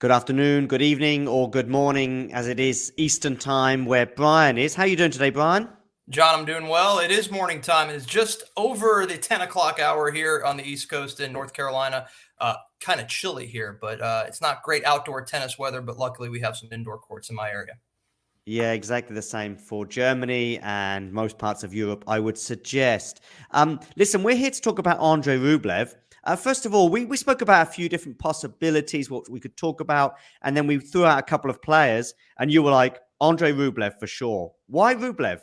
Good afternoon, good evening, or good morning, as it is Eastern time where Brian is. How are you doing today, Brian? John, I'm doing well. It is morning time. It's just over the 10 o'clock hour here on the East Coast in North Carolina. Uh, kind of chilly here, but uh, it's not great outdoor tennis weather. But luckily, we have some indoor courts in my area. Yeah, exactly the same for Germany and most parts of Europe, I would suggest. Um, listen, we're here to talk about Andrey Rublev. Uh, first of all, we, we spoke about a few different possibilities, what we could talk about, and then we threw out a couple of players, and you were like, Andrey Rublev for sure. Why Rublev?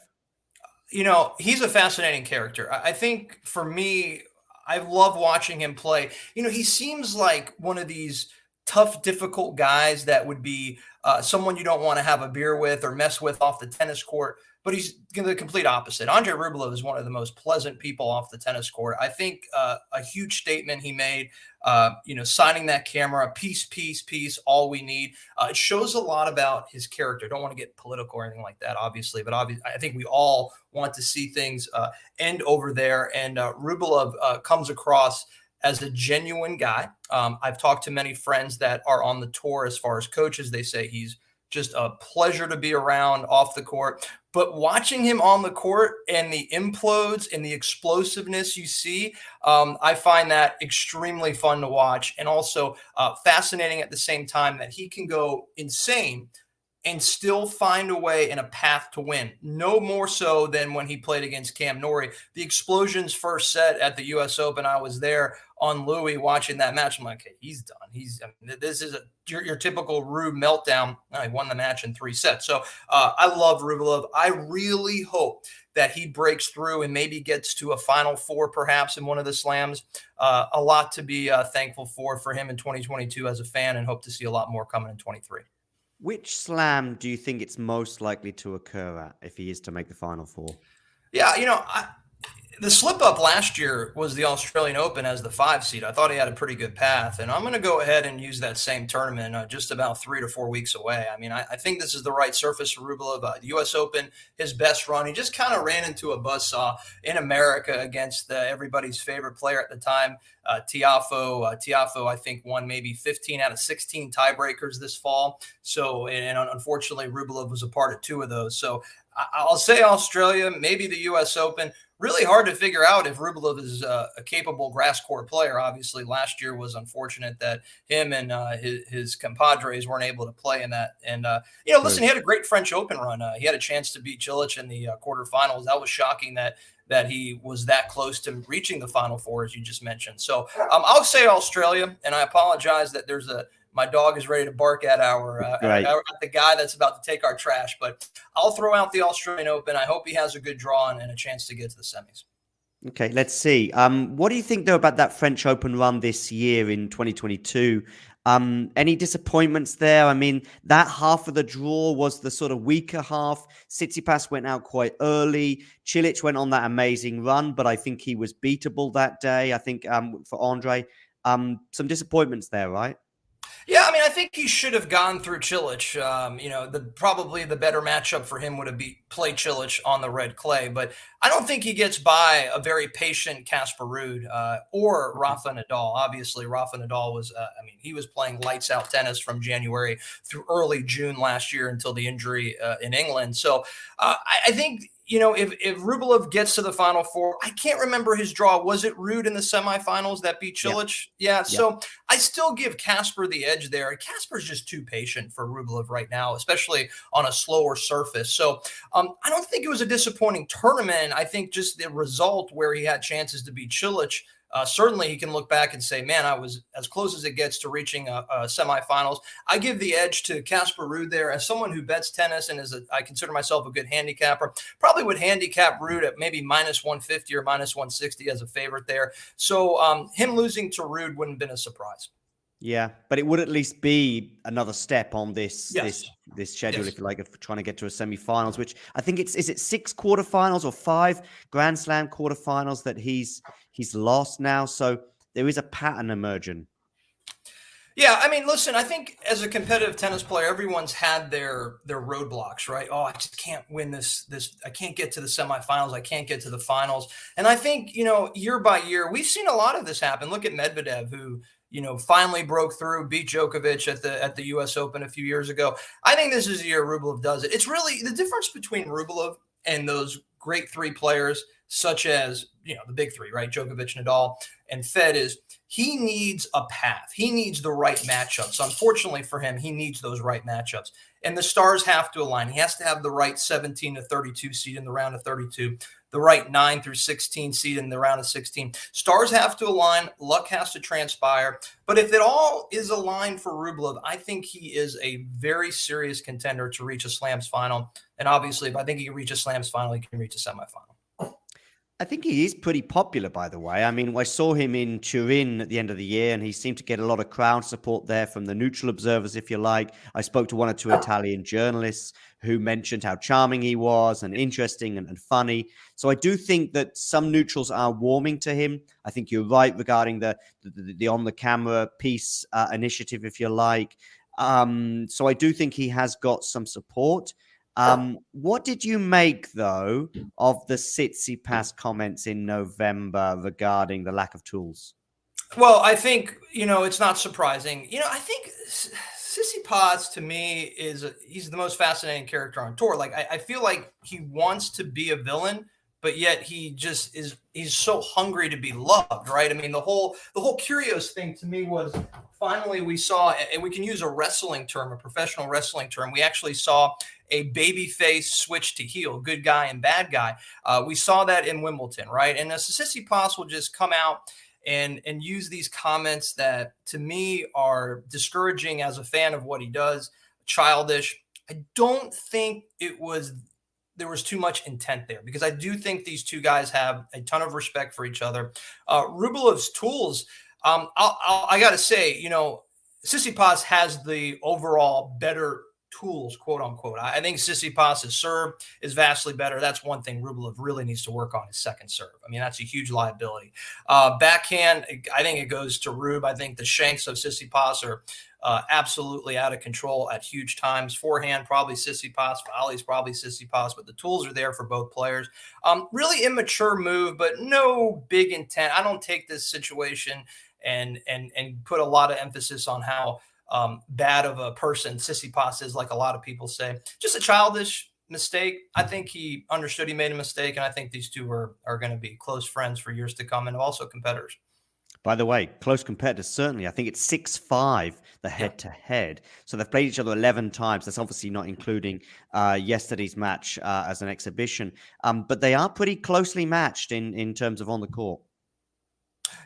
You know, he's a fascinating character. I think for me, I love watching him play. You know, he seems like one of these tough, difficult guys that would be uh, someone you don't want to have a beer with or mess with off the tennis court. But he's the complete opposite. Andrey Rublev is one of the most pleasant people off the tennis court. I think uh, a huge statement he made, uh, you know, signing that camera, peace, peace, peace, all we need. Uh, it shows a lot about his character. Don't want to get political or anything like that, obviously, but obviously, I think we all want to see things uh, end over there. And uh, Rublev uh, comes across as a genuine guy. Um, I've talked to many friends that are on the tour as far as coaches. They say he's just a pleasure to be around off the court. But watching him on the court and the implodes and the explosiveness you see, um, I find that extremely fun to watch and also uh, fascinating at the same time that he can go insane and still find a way and a path to win. No more so than when he played against Cam Norrie. The explosions first set at the U.S. Open, I was there on Louis watching that match. I'm like, okay, he's done. He's I mean, this is a your, your typical Rube meltdown. I won the match in three sets. So uh, I love Rublev. I really hope that he breaks through and maybe gets to a final four, perhaps in one of the slams. Uh, a lot to be uh, thankful for for him in 2022 as a fan, and hope to see a lot more coming in 23. Which slam do you think it's most likely to occur at if he is to make the final four? Yeah, you know, I, the slip up last year was the Australian Open as the five seed. I thought he had a pretty good path, and I'm going to go ahead and use that same tournament uh, just about three to four weeks away. I mean, I, I think this is the right surface for Rublev. Uh, the U.S. Open, his best run, he just kind of ran into a buzzsaw in America against everybody's favorite player at the time, uh, Tiafoe. Uh, Tiafoe, I think, won maybe 15 out of 16 tiebreakers this fall. So, and, and unfortunately, Rublev was a part of two of those. So, I'll say Australia, maybe the U.S. Open really hard to figure out if Rublev is uh, a capable grass court player. Obviously, last year was unfortunate that him and uh, his, his, compadres weren't able to play in that. And uh, you know, listen, he had a great French Open run. Uh, he had a chance to beat Cilic in the uh, quarterfinals. That was shocking that that he was that close to reaching the final four, as you just mentioned. So um, I'll say Australia, and I apologize that there's a my dog is ready to bark at our, uh, right. at, at the guy that's about to take our trash. But I'll throw out the Australian Open. I hope he has a good draw and, and a chance to get to the semis. Okay, let's see. Um, what do you think though about that French Open run this year in 2022? Um, any disappointments there? I mean, that half of the draw was the sort of weaker half. Tsitsipas went out quite early. Cilic went on that amazing run, but I think he was beatable that day. I think um, for Andrey, um, some disappointments there, right? Yeah, I mean, I think he should have gone through Cilic. Um, you know, the probably the better matchup for him would have been play Cilic on the red clay, but I don't think he gets by a very patient Casper Ruud uh, or Rafa Nadal. Obviously, Rafa Nadal was, uh, I mean, he was playing lights out tennis from January through early June last year until the injury uh, in England. So uh, I, I think you know, if if Rublev gets to the final four, I can't remember his draw. Was it Ruud in the semifinals that beat Cilic? Yeah. yeah. So I still give Casper the edge there. Casper's just too patient for Rublev right now, especially on a slower surface. So um, I don't think it was a disappointing tournament. I think just the result where he had chances to beat Cilic uh, certainly he can look back and say, man, I was as close as it gets to reaching a, a semifinals. I give the edge to Casper Ruud there as someone who bets tennis and is a, I consider myself a good handicapper. Probably would handicap Ruud at maybe minus 150 or minus 160 as a favorite there. So um, him losing to Ruud wouldn't have been a surprise. Yeah, but it would at least be another step on this yes. this this schedule, yes. if you like, of trying to get to a semi-finals. Which I think it's is it six quarterfinals or five Grand Slam quarterfinals that he's he's lost now. So there is a pattern emerging. Yeah, I mean, listen, I think as a competitive tennis player, everyone's had their their roadblocks, right? Oh, I just can't win this this I can't get to the semifinals, I can't get to the finals. And I think, you know, year by year, we've seen a lot of this happen. Look at Medvedev who you know, finally broke through, beat Djokovic at the at the U.S. Open a few years ago. I think this is the year Rublev does it. It's really the difference between Rublev and those great three players, such as you know the big three, right? Djokovic, Nadal, and Fed is he needs a path. He needs the right matchups. Unfortunately for him, he needs those right matchups. And the stars have to align. He has to have the right 17 to 32 seed in the round of 32 the right 9 through 16 seed in the round of 16. Stars have to align, luck has to transpire. But if it all is aligned for Rublev, I think he is a very serious contender to reach a Slams final. And obviously, if I think he can reach a Slams final, he can reach a semifinal. I think he is pretty popular, by the way. I mean, I saw him in Turin at the end of the year, and he seemed to get a lot of crowd support there from the neutral observers, if you like. I spoke to one or two Italian journalists who mentioned how charming he was and interesting and, and funny. So I do think that some neutrals are warming to him. I think you're right regarding the the, the on the camera piece uh, initiative, if you like. Um, so I do think he has got some support. Um, what did you make though of the Tsitsipas comments in November regarding the lack of tools? Well, I think you know it's not surprising. You know, I think Tsitsipas to me is a, he's the most fascinating character on tour. Like I, I feel like he wants to be a villain, but yet he just is he's so hungry to be loved right i mean the whole the whole Kyrgios thing to me was finally we saw and we can use a wrestling term a professional wrestling term. We actually saw a baby face switch to heel good guy and bad guy. Uh, we saw that in wimbledon right? And a Tsitsipas will just come out and and use these comments that to me are discouraging as a fan of what he does childish. I don't think it was there was too much intent there because I do think these two guys have a ton of respect for each other. Uh, Rublev's tools, um, I'll, I'll, i got to say, you know, Tsitsipas has the overall better tools, quote unquote. I, I think Tsitsipas's serve is vastly better. That's one thing Rublev really needs to work on his second serve. I mean, that's a huge liability. Uh, backhand, I think it goes to Rube. I think the shanks of Tsitsipas are uh, absolutely out of control at huge times. Forehand, probably Tsitsipas. Volley's probably Tsitsipas, but the tools are there for both players. Um, really immature move, but no big intent. I don't take this situation and and and put a lot of emphasis on how um, bad of a person Tsitsipas is, like a lot of people say. Just a childish mistake. I think he understood he made a mistake, and I think these two are are going to be close friends for years to come, and also competitors. By the way, close competitors, certainly. I think it's 6 5, the head to head. So they've played each other 11 times. That's obviously not including uh, yesterday's match uh, as an exhibition. Um, but they are pretty closely matched in, in terms of on the court.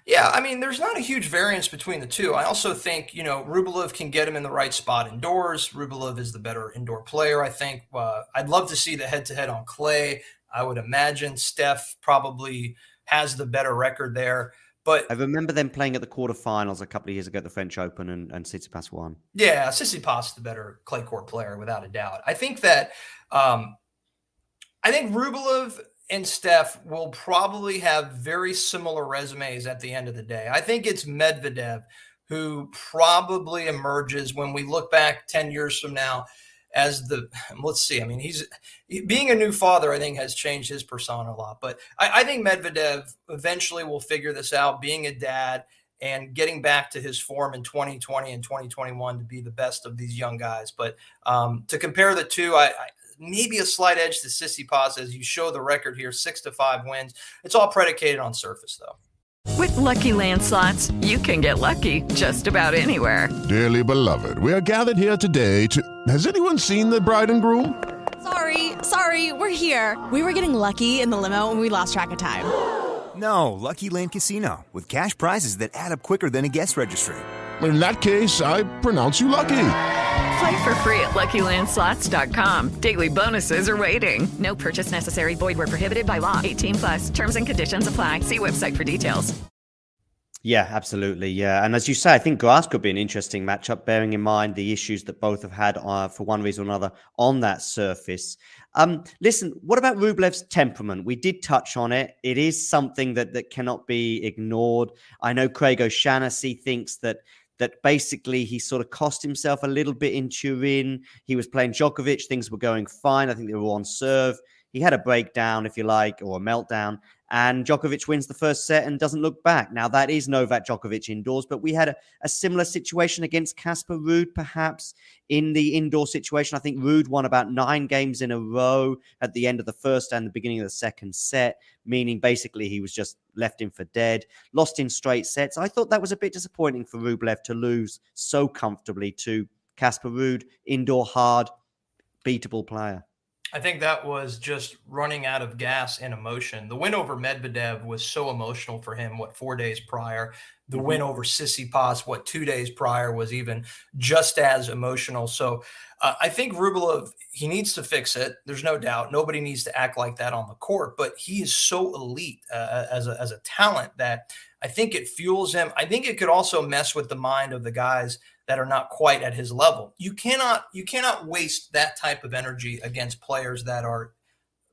Yeah, I mean, there's not a huge variance between the two. I also think, you know, Rublev can get him in the right spot indoors. Rublev is the better indoor player, I think. Uh, I'd love to see the head to head on clay. I would imagine Steph probably has the better record there. But I remember them playing at the quarterfinals a couple of years ago at the French Open, and, and Tsitsipas won. Yeah, Tsitsipas is the better clay court player without a doubt. I think that um, I think Rublev and Steph will probably have very similar resumes at the end of the day. I think it's Medvedev who probably emerges when we look back 10 years from now as the let's see i mean he's being a new father i think has changed his persona a lot but I, I, think medvedev eventually will figure this out being a dad and getting back to his form in 2020 and 2021 to be the best of these young guys but um, to compare the two I, I maybe a slight edge to Tsitsipas as you show the record here, six to five wins. It's all predicated on surface, though. With lucky landslots, you can get lucky just about anywhere. Dearly beloved, we are gathered here today to. Has anyone seen the bride and groom? Sorry, sorry, we're here. We were getting lucky in the limo and we lost track of time. No, Lucky Land Casino, with cash prizes that add up quicker than a guest registry. In that case, I pronounce you lucky. Play for free at LuckyLandSlots.com. Daily bonuses are waiting. No purchase necessary. Void were prohibited by law. 18 plus. Terms and conditions apply. See website for details. Yeah, absolutely. Yeah, and as you say, I think grass could be an interesting matchup, bearing in mind the issues that both have had uh, for one reason or another on that surface. Um, listen, what about Rublev's temperament? We did touch on it. It is something that that cannot be ignored. I know Craig O'Shaughnessy thinks that that basically he sort of cost himself a little bit in Turin. He was playing Djokovic, things were going fine. I think they were on serve. He had a breakdown, if you like, or a meltdown, and Djokovic wins the first set and doesn't look back. Now, that is Novak Djokovic indoors, but we had a, a similar situation against Casper Ruud, perhaps in the indoor situation. I think Ruud won about nine games in a row at the end of the first and the beginning of the second set, meaning basically he was just left in for dead, lost in straight sets. I thought that was a bit disappointing for Rublev to lose so comfortably to Casper Ruud, indoor hard, beatable player. I think that was just running out of gas and emotion. The win over Medvedev was so emotional for him. What four days prior, the mm-hmm. win over Sissy Tsitsipas, what two days prior was even just as emotional. So uh, I think Rublev he needs to fix it. There's no doubt. Nobody needs to act like that on the court, but he is so elite uh, as a as a talent that I think it fuels him. I think it could also mess with the mind of the guys that are not quite at his level. You cannot you cannot waste that type of energy against players that are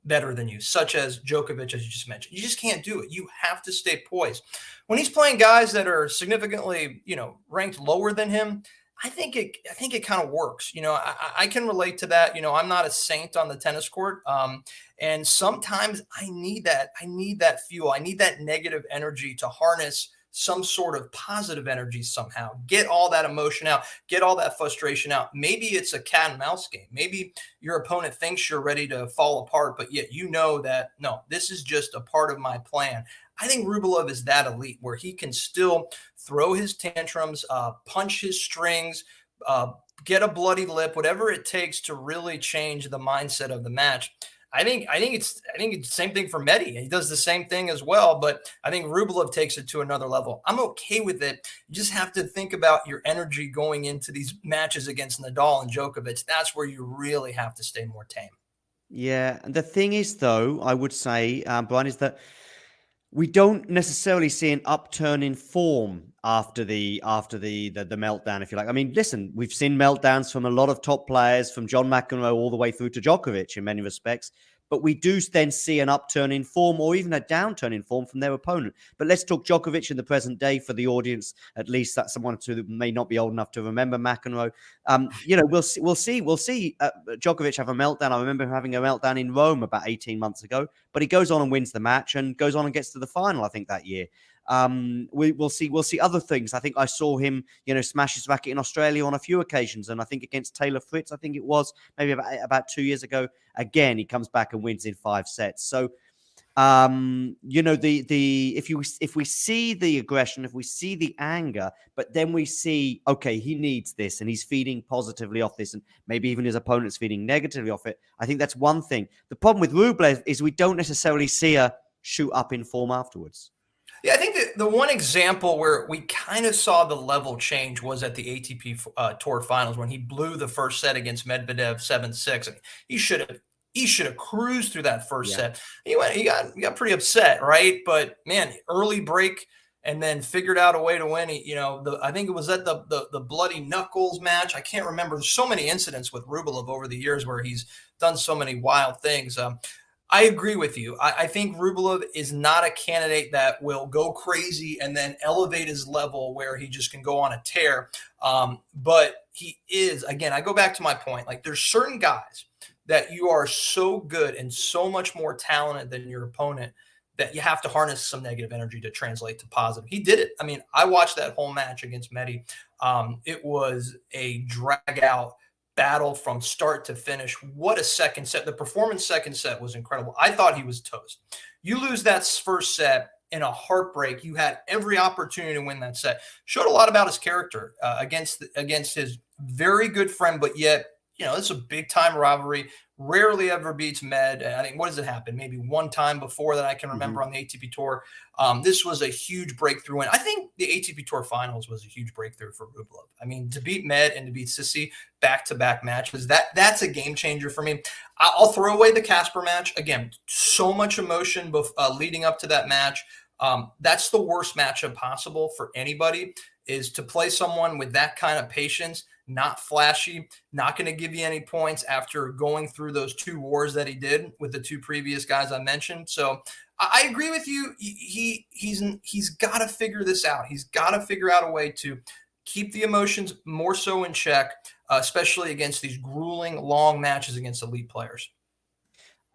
better than you, such as Djokovic, as you just mentioned. You just can't do it. You have to stay poised. When he's playing guys that are significantly, you know, ranked lower than him, I think it I think it kind of works. You know, I, I, can relate to that. You know, I'm not a saint on the tennis court. Um, and sometimes I need that. I need that fuel. I need that negative energy to harness some sort of positive energy somehow. Get all that emotion out, get all that frustration out. Maybe it's a cat and mouse game. Maybe your opponent thinks you're ready to fall apart, but yet you know that no, this is just a part of my plan. I think Rublev is that elite where he can still throw his tantrums, uh, punch his strings, uh, get a bloody lip, whatever it takes to really change the mindset of the match. I think I think it's I think it's the same thing for Medi. He does the same thing as well, but I think Rublev takes it to another level. I'm okay with it. You just have to think about your energy going into these matches against Nadal and Djokovic. That's where you really have to stay more tame. Yeah, and the thing is, though, I would say, um, Brian, is that we don't necessarily see an upturn in form after the after the, the, the meltdown, if you like. I mean, listen, we've seen meltdowns from a lot of top players, from John McEnroe all the way through to Djokovic in many respects. But we do then see an upturn in form or even a downturn in form from their opponent. But let's talk Djokovic in the present day for the audience. At least that's someone who may not be old enough to remember McEnroe. Um, you know, we'll see. We'll see. We'll see uh, Djokovic have a meltdown. I remember him having a meltdown in Rome about 18 months ago. But he goes on and wins the match and goes on and gets to the final. I think that year. Um, we, will see. We'll see other things. I think I saw him, you know, smash his racket in Australia on a few occasions, and I think against Taylor Fritz, I think it was maybe about about two years ago. Again, he comes back and wins in five sets. So, um, you know, the the if you if we see the aggression, if we see the anger, but then we see, okay, he needs this, and he's feeding positively off this, and maybe even his opponent's feeding negatively off it. I think that's one thing. The problem with Rublev is we don't necessarily see a shoot up in form afterwards. Yeah, I think the, one example where we kind of saw the level change was at the ATP uh, Tour Finals when he blew the first set against Medvedev seven six. I mean, he should have he should have cruised through that first yeah. set. He went he got he got pretty upset, right? But man, early break and then figured out a way to win. You know, the, I think it was at the, the the bloody knuckles match. I can't remember. There's so many incidents with Rublev over the years where he's done so many wild things. Um, I agree with you. I, I, think Rublev is not a candidate that will go crazy and then elevate his level where he just can go on a tear. Um, but he is, again, I go back to my point. Like there's certain guys that you are so good and so much more talented than your opponent that you have to harness some negative energy to translate to positive. He did it. I mean, I watched that whole match against Medi. Um, it was a drag out battle from start to finish. What a second set. The performance second set was incredible. I thought he was toast. You lose that first set in a heartbreak. You had every opportunity to win that set. Showed a lot about his character uh, against against his very good friend, but yet you know, it's a big time rivalry. Rarely ever beats Med. I think what does it happen? Maybe one time before that I can remember mm-hmm. on the ATP Tour. Um, this was a huge breakthrough, and I think the ATP Tour Finals was a huge breakthrough for Rublev. I mean, to beat Med and to beat Sissy back to back matches that that's a game changer for me. I'll throw away the Casper match again. So much emotion bef- uh, leading up to that match. Um, that's the worst matchup possible for anybody. Is to play someone with that kind of patience not flashy, not going to give you any points after going through those two wars that he did with the two previous guys I mentioned. So I agree with you. He he's he's got to figure this out. He's got to figure out a way to keep the emotions more so in check, uh, especially against these grueling long matches against elite players.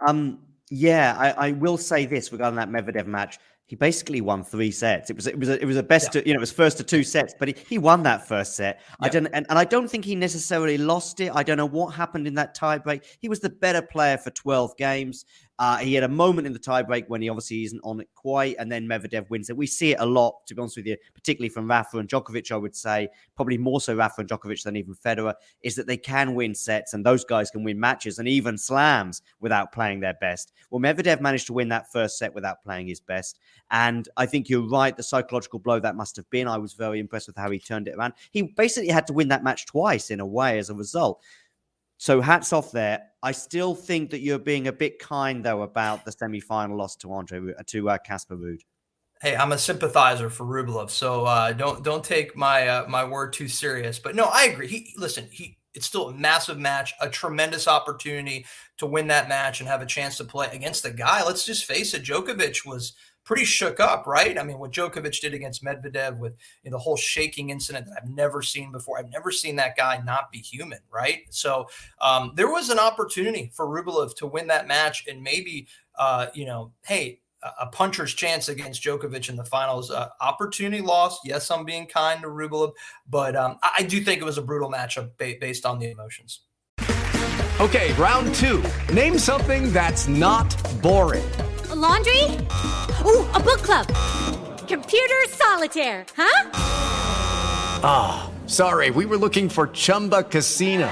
Um. Yeah, I, I will say this regarding that Medvedev match he basically won three sets. It was it was a, it was a best yeah. to, you know it was first to two sets, but he, he won that first set. Yeah. I don't and, and I don't think he necessarily lost it. I don't know what happened in that tiebreak. He was the better player for twelve games. Uh, he had a moment in the tiebreak when he obviously isn't on it quite, and then Medvedev wins it. We see it a lot, to be honest with you, particularly from Rafa and Djokovic. I would say probably more so Rafa and Djokovic than even Federer is that they can win sets, and those guys can win matches and even slams without playing their best. Well, Medvedev managed to win that first set without playing his best, and I think you're right. The psychological blow that must have been. I was very impressed with how he turned it around. He basically had to win that match twice in a way as a result. So hats off there. I still think that you're being a bit kind though about the semi-final loss to Andrey to uh, Casper Ruud. Hey, I'm a sympathizer for Rublev, so uh, don't don't take my uh, my word too serious. But no, I agree. He listen. He it's still a massive match, a tremendous opportunity to win that match and have a chance to play against a guy. Let's just face it, Djokovic was pretty shook up, right? I mean, what Djokovic did against Medvedev with you know, the whole shaking incident that I've never seen before. I've never seen that guy not be human, right? So um, there was an opportunity for Rublev to win that match and maybe, uh, you know, hey, a puncher's chance against Djokovic in the finals. Uh, opportunity lost. Yes, I'm being kind to Rublev, but um, I, do think it was a brutal matchup ba- based on the emotions. Okay, round two. Name something that's not boring. A laundry? Ooh, a book club. Computer solitaire, huh? Ah, oh, sorry. We were looking for Chumba Casino.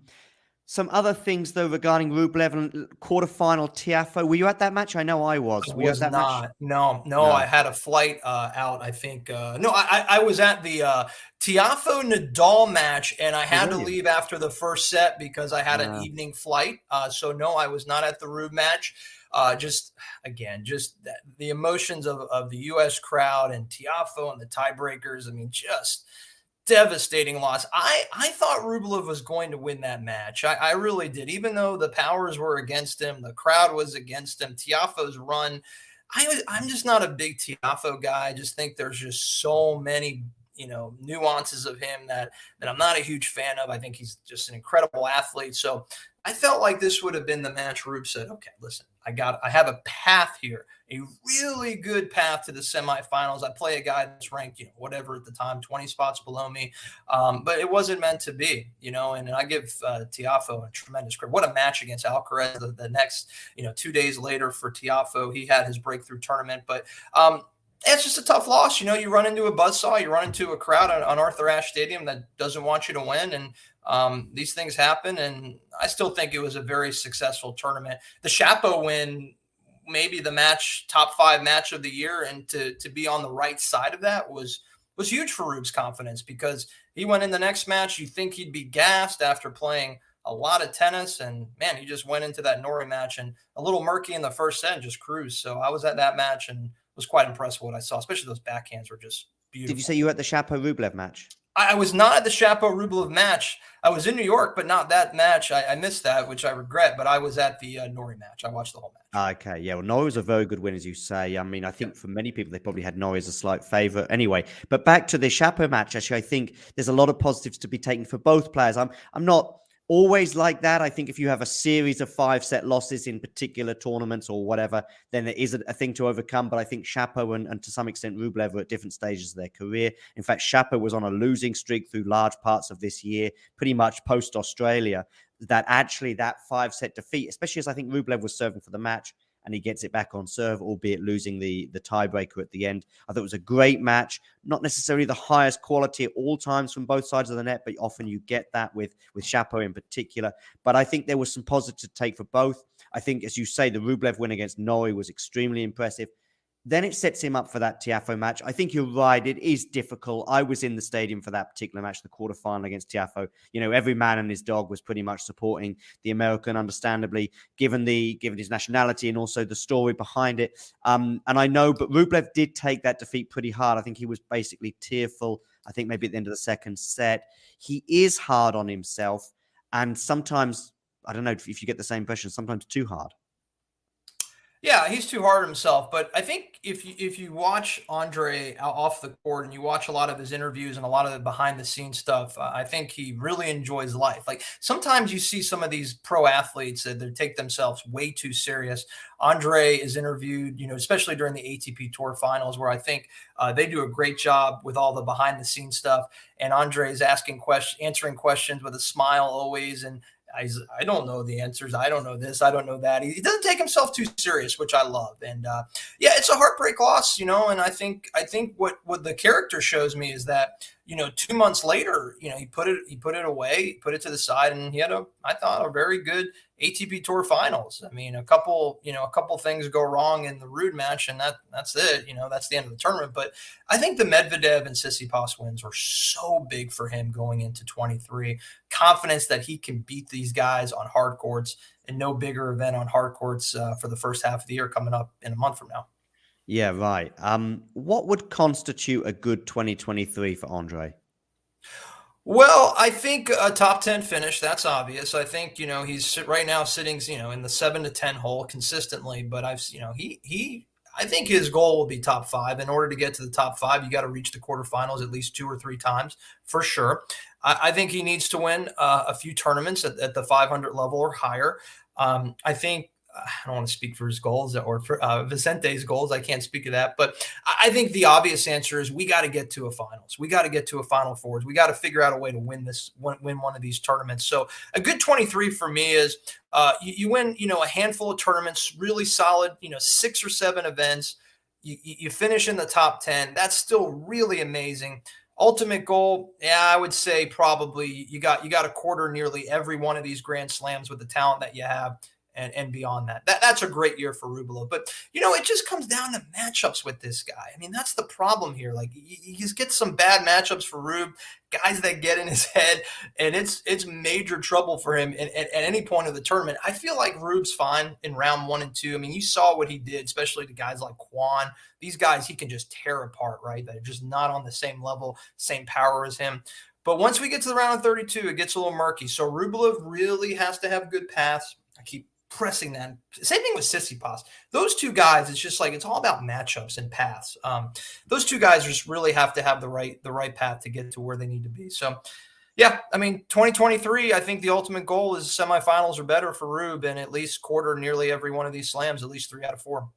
some other things though regarding Rublev and quarterfinal Tiafoe. Were you at that match? I know I was. I was not. Match? No, no, no, I had a flight uh, out. I think. Uh, no, I, I was at the uh, Tiafoe Nadal match, and I had to leave after the first set because I had an evening flight. Uh, so no, I was not at the Rube match. Uh, just again, just the emotions of, of the U.S. crowd and Tiafoe and the tiebreakers. I mean, just devastating loss. I, I thought Rublev was going to win that match. I, I really did. Even though the powers were against him, the crowd was against him. Tiafoe's run. I was, I'm just not a big Tiafoe guy. I just think there's just so many you know nuances of him that that I'm not a huge fan of. I think he's just an incredible athlete. So I felt like this would have been the match. Rube said, "Okay, listen, I got, I have a path here, a really good path to the semifinals. I play a guy that's ranked, you know, whatever at the time, 20 spots below me, um, but it wasn't meant to be, you know. And, I give uh, Tiafoe a tremendous credit. What a match against Alcaraz. The, the, next, you know, two days later for Tiafoe, he had his breakthrough tournament, but um, it's just a tough loss. You know, you run into a buzzsaw, you run into a crowd on, on Arthur Ashe Stadium that doesn't want you to win, and um, these things happen, and I still think it was a very successful tournament. The Shapo win maybe the match top five match of the year, and to to be on the right side of that was was huge for Rube's confidence because he went in the next match. You think he'd be gassed after playing a lot of tennis, and man, he just went into that Norrie match and a little murky in the first set and just cruised. So I was at that match and was quite impressed with what I saw, especially those backhands were just beautiful. Did you say you were at the Shapo Rublev match? I was not at the Shapo Rublev match. I was in New York, but not that match. I, I missed that, which I regret. But I was at the uh, Norrie match. I watched the whole match. Okay, yeah. Well, Norrie was a very good win, as you say. I mean, I think for many people, they probably had Norrie as a slight favourite. Anyway, but back to the Shapo match. Actually, I think there's a lot of positives to be taken for both players. I'm, I'm not always like that. I think if you have a series of five set losses in particular tournaments or whatever, then there is a, a thing to overcome. But I think Shapo and, and, to some extent Rublev are at different stages of their career. In fact, Shapo was on a losing streak through large parts of this year, pretty much post Australia. That actually that five set defeat, especially as I think Rublev was serving for the match, and he gets it back on serve, albeit losing the the tiebreaker at the end. I thought it was a great match, not necessarily the highest quality at all times from both sides of the net, but often you get that with with Shapo in particular. But I think there was some positive to take for both. I think, as you say, the Rublev win against Norrie was extremely impressive. Then it sets him up for that Tiafoe match. I think you're right. It is difficult. I was in the stadium for that particular match, the quarterfinal against Tiafoe. You know, every man and his dog was pretty much supporting the American, understandably, given the given his nationality and also the story behind it. Um, and I know, but Rublev did take that defeat pretty hard. I think he was basically tearful. I think maybe at the end of the second set, he is hard on himself, and sometimes I don't know if you get the same impression. Sometimes too hard. Yeah, he's too hard on himself. But I think if you if you watch Andrey off the court and you watch a lot of his interviews and a lot of the behind the scenes stuff, uh, I think he really enjoys life. Like sometimes you see some of these pro athletes that they take themselves way too serious. Andrey is interviewed, you know, especially during the ATP Tour Finals, where I think uh, they do a great job with all the behind the scenes stuff. And Andrey is asking questions, answering questions with a smile always, and I, I don't know the answers. I don't know this. I don't know that. He, he doesn't take himself too serious, which I love. And uh, yeah, it's a heartbreak loss, you know. And I think I think what what the character shows me is that you know two months later, you know, he put it he put it away, put it to the side, and he had a I thought a very good ATP Tour Finals. I mean, a couple, you know, a couple things go wrong in the Ruud match, and that that's it. You know, that's the end of the tournament. But I think the Medvedev and Tsitsipas wins were so big for him going into 23. Confidence that he can beat these guys on hard courts, and no bigger event on hard courts uh, for the first half of the year coming up in a month from now. Yeah, right. Um, what would constitute a good 2023 for Andrey? Well, I think a top 10 finish, that's obvious. I think, you know, he's right now sitting, you know, in the 7 to 10 hole consistently, but I've, you know, he he I think his goal will be top 5. In order to get to the top 5, you got to reach the quarterfinals at least two or three times for sure. I, I think he needs to win uh, a few tournaments at, at, the 500 level or higher. Um, I think I don't want to speak for his goals or for uh, Vicente's goals. I can't speak of that, but I think the obvious answer is we got to get to a finals. We got to get to a final fours. We got to figure out a way to win this, win, one of these tournaments. So a good 23 for me is uh, you, you, win, you know, a handful of tournaments, really solid, you know, six or seven events. You, you finish in the top 10. That's still really amazing ultimate goal yeah i would say probably you got you got a quarter nearly every one of these grand slams with the talent that you have and, and beyond that. that. That's a great year for Rublev. But, you know, it just comes down to matchups with this guy. I mean, that's the problem here. Like, he gets some bad matchups for Rube, guys that get in his head, and it's it's major trouble for him at, at, any point of the tournament. I feel like Rube's fine in round one and two. I mean, you saw what he did, especially to guys like Kwon. These guys he can just tear apart, right? That are just not on the same level, same power as him. But once we get to the round of 32, it gets a little murky. So Rublev really has to have good paths. I keep pressing them. Same thing with Sissy Tsitsipas. Those two guys, it's just like it's all about matchups and paths. Um, those two guys just really have to have the right the right path to get to where they need to be. So, yeah, I mean, 2023. I think the ultimate goal is semifinals or better for Rube, and at least quarter nearly every one of these slams, at least three out of four.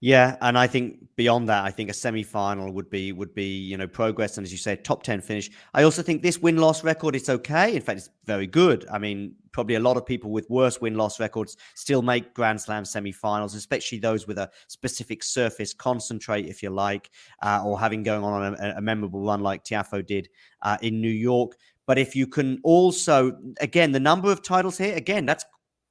Yeah, and I think beyond that, I think a semi-final would be would be you know progress, and as you said, top ten finish. I also think this win loss record is okay. In fact, it's very good. I mean, probably a lot of people with worse win loss records still make Grand Slam semi-finals, especially those with a specific surface concentrate, if you like, uh, or having going on a, a, memorable run like Tiafoe did uh, in New York. But if you can also, again, the number of titles here, again, that's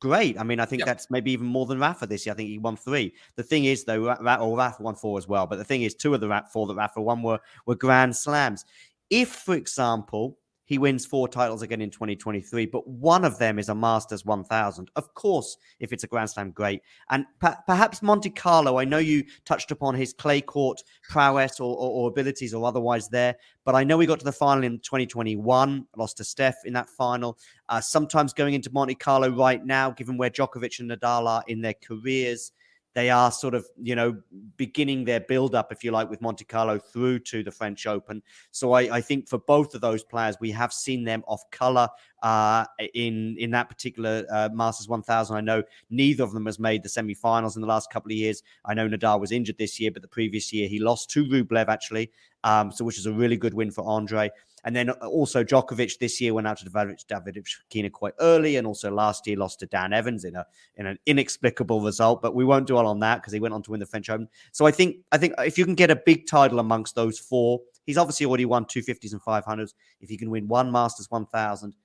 great. I mean, I think yep. that's maybe even more than Rafa this year. I think he won three. The thing is, though, Rafa, or Rafa won four as well. But the thing is, two of the four that Rafa won were were Grand Slams. If, for example, he wins four titles again in 2023, but one of them is a Masters 1000. Of course, if it's a Grand Slam, great. And pa- perhaps Monte Carlo, I know you touched upon his clay court prowess or, or, or, abilities or otherwise there, but I know we got to the final in 2021, lost to Steph in that final. Uh, sometimes going into Monte Carlo right now, given where Djokovic and Nadal are in their careers, they are sort of, you know, beginning their build up, if you like, with Monte Carlo through to the French Open. So I, I think for both of those players, we have seen them off color uh, in in that particular uh, Masters 1000. I know neither of them has made the semi-finals in the last couple of years. I know Nadal was injured this year, but the previous year he lost to Rublev actually, um, so which is a really good win for Andrey. And then also Djokovic this year went out to David Fokina quite early, and also last year lost to Dan Evans in a in an inexplicable result. But we won't dwell on that because he went on to win the French Open. So I think I think if you can get a big title amongst those four, he's obviously already won two fifties and five hundreds. If he can win one Masters one thousand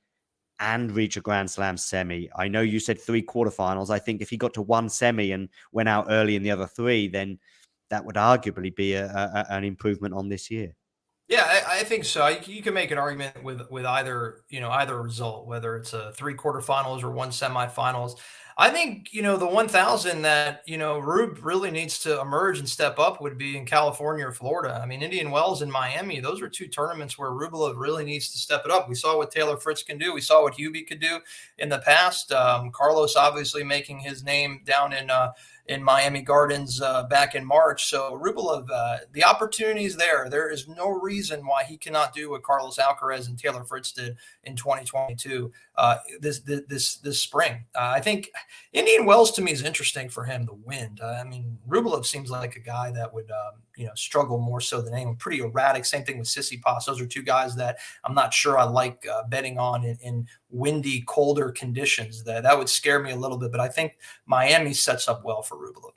and reach a Grand Slam semi. I know you said three quarterfinals. I think if he got to one semi and went out early in the other three, then that would arguably be a, a, an improvement on this year. Yeah, I, I, think so. You, can make an argument with with either you know either result, whether it's a three quarterfinals or one semifinals. I think you know the 1,000 that you know Rube really needs to emerge and step up would be in California or Florida. I mean, Indian Wells and Miami; those are two tournaments where Rublev really needs to step it up. We saw what Taylor Fritz can do. We saw what Hubi could do in the past. Um, Carlos obviously making his name down in uh, in Miami Gardens uh, back in March. So Rublev, uh, the opportunity is there. There is no reason why he cannot do what Carlos Alcaraz and Taylor Fritz did in 2022 uh, this, this this spring. Uh, I think Indian Wells to me is interesting for him. The wind. Uh, I mean, Rublev seems like a guy that would um, you know struggle more so than anyone. Pretty erratic. Same thing with Tsitsipas. Those are two guys that I'm not sure I like uh, betting on in, in windy, colder conditions. That that would scare me a little bit. But I think Miami sets up well for Rublev.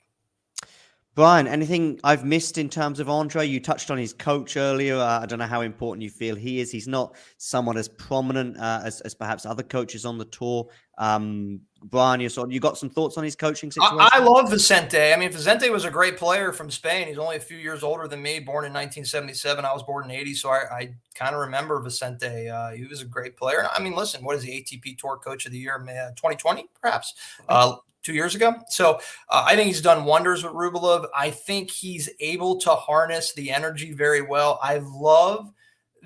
Brian, anything I've missed in terms of Andrey? You touched on his coach earlier. Uh, I don't know how important you feel he is. He's not someone as prominent uh, as, as perhaps other coaches on the tour. Um, Brian, you saw you got some thoughts on his coaching situation? I, I, love Vicente. I mean, Vicente was a great player from Spain. He's only a few years older than me, born in 1977. I was born in 80, so I, I kind of remember Vicente. Uh, he was a great player. I mean, listen, what is the ATP Tour Coach of the Year? 2020, perhaps. Uh, two years ago. So uh, I think he's done wonders with Rublev. I think he's able to harness the energy very well. I love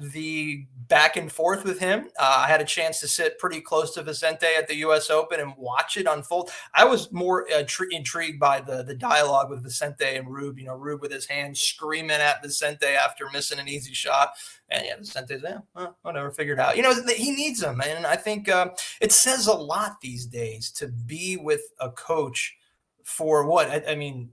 the back and forth with him. Uh, I had a chance to sit pretty close to Vicente at the U.S. Open and watch it unfold. I was more uh, tr- intrigued by the the dialogue with Vicente and Rube. You know, Rube with his hands screaming at Vicente after missing an easy shot, and yeah, Vicente's yeah, well, whatever, figured out. You know, he needs them, and I think uh, it says a lot these days to be with a coach for what I, I mean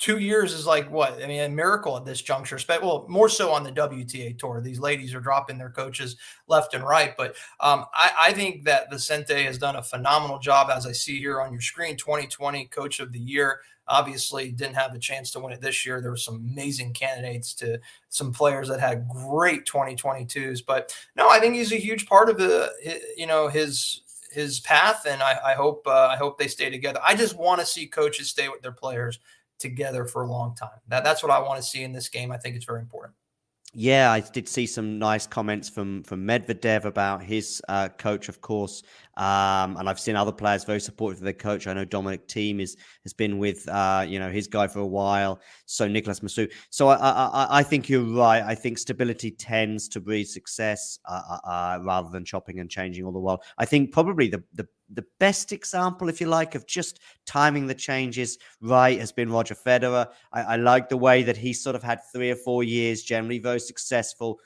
two years is like what? I mean, a miracle at this juncture. Well, more so on the WTA tour. These ladies are dropping their coaches left and right. But um, I, I, think that Vicente has done a phenomenal job, as I see here on your screen. 2020 Coach of the Year. Obviously, didn't have the chance to win it this year. There were some amazing candidates to some players that had great 2022s. But no, I think he's a huge part of the, you know, his his path, and I, I hope uh, I hope they stay together. I just want to see coaches stay with their players together for a long time. That that's what I want to see in this game. I think it's very important. Yeah, I did see some nice comments from from Medvedev about his uh, coach, of course, um, and I've seen other players very supportive of their coach. I know Dominic Thiem is has been with uh, you know his guy for a while. So Nicholas Massu. So I, I, I think you're right. I think stability tends to breed success uh, uh, uh, rather than chopping and changing all the while. I think probably the the the best example, if you like, of just timing the changes right has been Roger Federer. I, I like the way that he sort of had three or four years, generally very successful,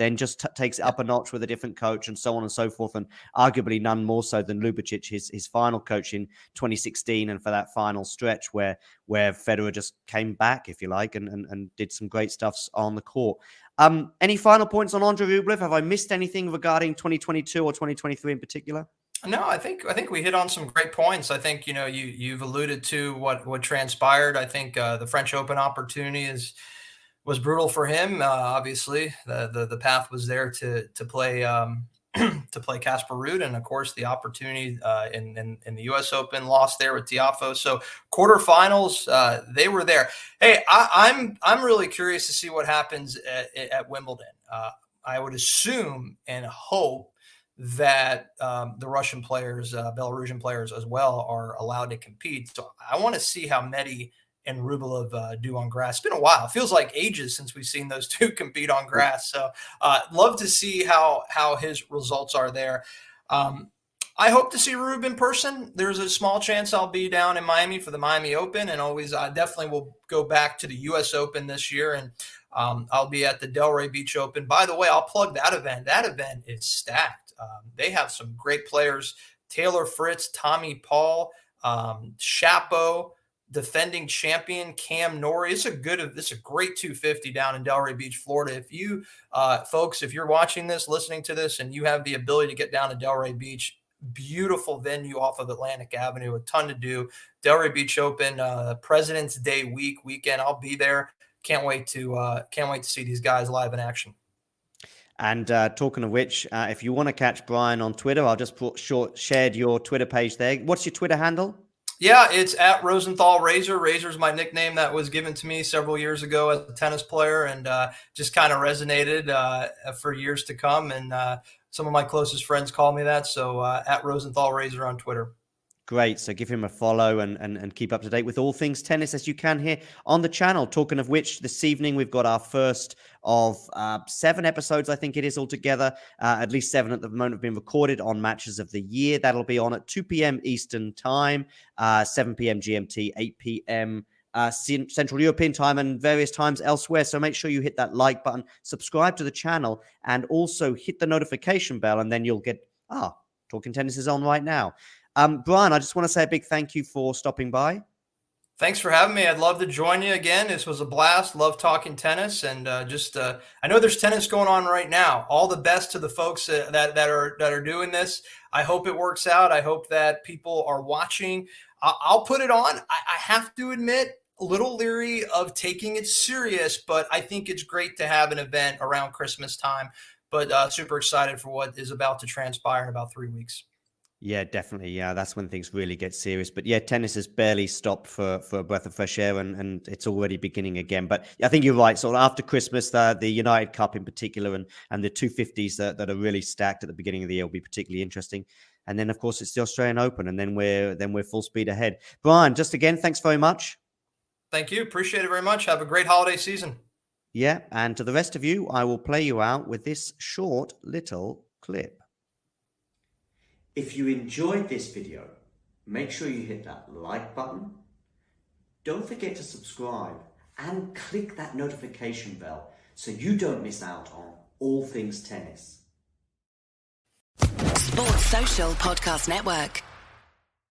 then just t- takes it up a notch with a different coach and so on and so forth. And arguably none more so than Ljubicic, his his final coach in 2016, and for that final stretch where where Federer just came back, if you like, and and, and did some great stuffs on the court. Um, any final points on Andrey Rublev? Have I missed anything regarding 2022 or 2023 in particular? No, I think I think we hit on some great points. I think you know you you've alluded to what what transpired. I think uh, the French Open opportunity is was brutal for him. Uh, obviously, the, the the path was there to to play um, to play Casper Ruud, and of course the opportunity uh, in, in, in the U.S. Open lost there with Tiafoe. So quarterfinals, uh, they were there. Hey, I, am I'm, I'm really curious to see what happens at, at Wimbledon. Uh, I would assume and hope that um, the Russian players, uh, Belarusian players as well, are allowed to compete. So I want to see how Medi and Rublev uh, do on grass. It's been a while. It feels like ages since we've seen those two compete on grass. So uh, love to see how how his results are there. Um, I hope to see Rube in person. There's a small chance I'll be down in Miami for the Miami Open, and always I definitely will go back to the U.S. Open this year, and um, I'll be at the Delray Beach Open. By the way, I'll plug that event. That event is stacked. Um, they have some great players: Taylor Fritz, Tommy Paul, um, Shapo defending champion Cam Norrie. It's a good, it's a great 250 down in Delray Beach, Florida. If you uh, folks, if you're watching this, listening to this, and you have the ability to get down to Delray Beach, beautiful venue off of Atlantic Avenue, a ton to do. Delray Beach Open, uh, President's Day week weekend. I'll be there. Can't wait to uh, can't wait to see these guys live in action. And uh, talking of which, uh, if you want to catch Brian on Twitter, I'll just put short shared your Twitter page there. What's your Twitter handle? Yeah, it's at Rosenthal Razor. Razor's my nickname that was given to me several years ago as a tennis player, and uh, just kind of resonated uh, for years to come. And uh, some of my closest friends call me that. So uh, at Rosenthal Razor on Twitter. Great. So give him a follow and, and, and keep up to date with all things tennis as you can here on the channel. Talking of which, this evening we've got our first of uh, seven episodes, I think it is altogether. Uh, at least seven at the moment have been recorded on Matches of the Year. That'll be on at 2 p.m. Eastern Time, uh, 7 p.m. GMT, 8 p.m. Uh, Central European time and various times elsewhere. So make sure you hit that like button, subscribe to the channel, and also hit the notification bell, and then you'll get ah, Talking Tennis is on right now. Um, Brian, I just want to say a big thank you for stopping by. Thanks for having me. I'd love to join you again. This was a blast. Love talking tennis, and uh, just uh, I know there's tennis going on right now. All the best to the folks that, that are that are doing this. I hope it works out. I hope that people are watching. I'll, put it on. I, I have to admit, a little leery of taking it serious, but I think it's great to have an event around Christmas time. But uh, super excited for what is about to transpire in about three weeks. Yeah, definitely. Yeah, that's when things really get serious. But yeah, tennis has barely stopped for, for a breath of fresh air, and, and it's already beginning again. But I think you're right. So after Christmas, the, the United Cup in particular, and and the 250s that, that are really stacked at the beginning of the year will be particularly interesting. And then, of course, it's the Australian Open, and then we're then we're full speed ahead. Brian, just again, thanks very much. Thank you. Appreciate it very much. Have a great holiday season. Yeah, and to the rest of you, I will play you out with this short little clip. If you enjoyed this video, make sure you hit that like button. Don't forget to subscribe and click that notification bell so you don't miss out on all things tennis. Sports Social Podcast Network.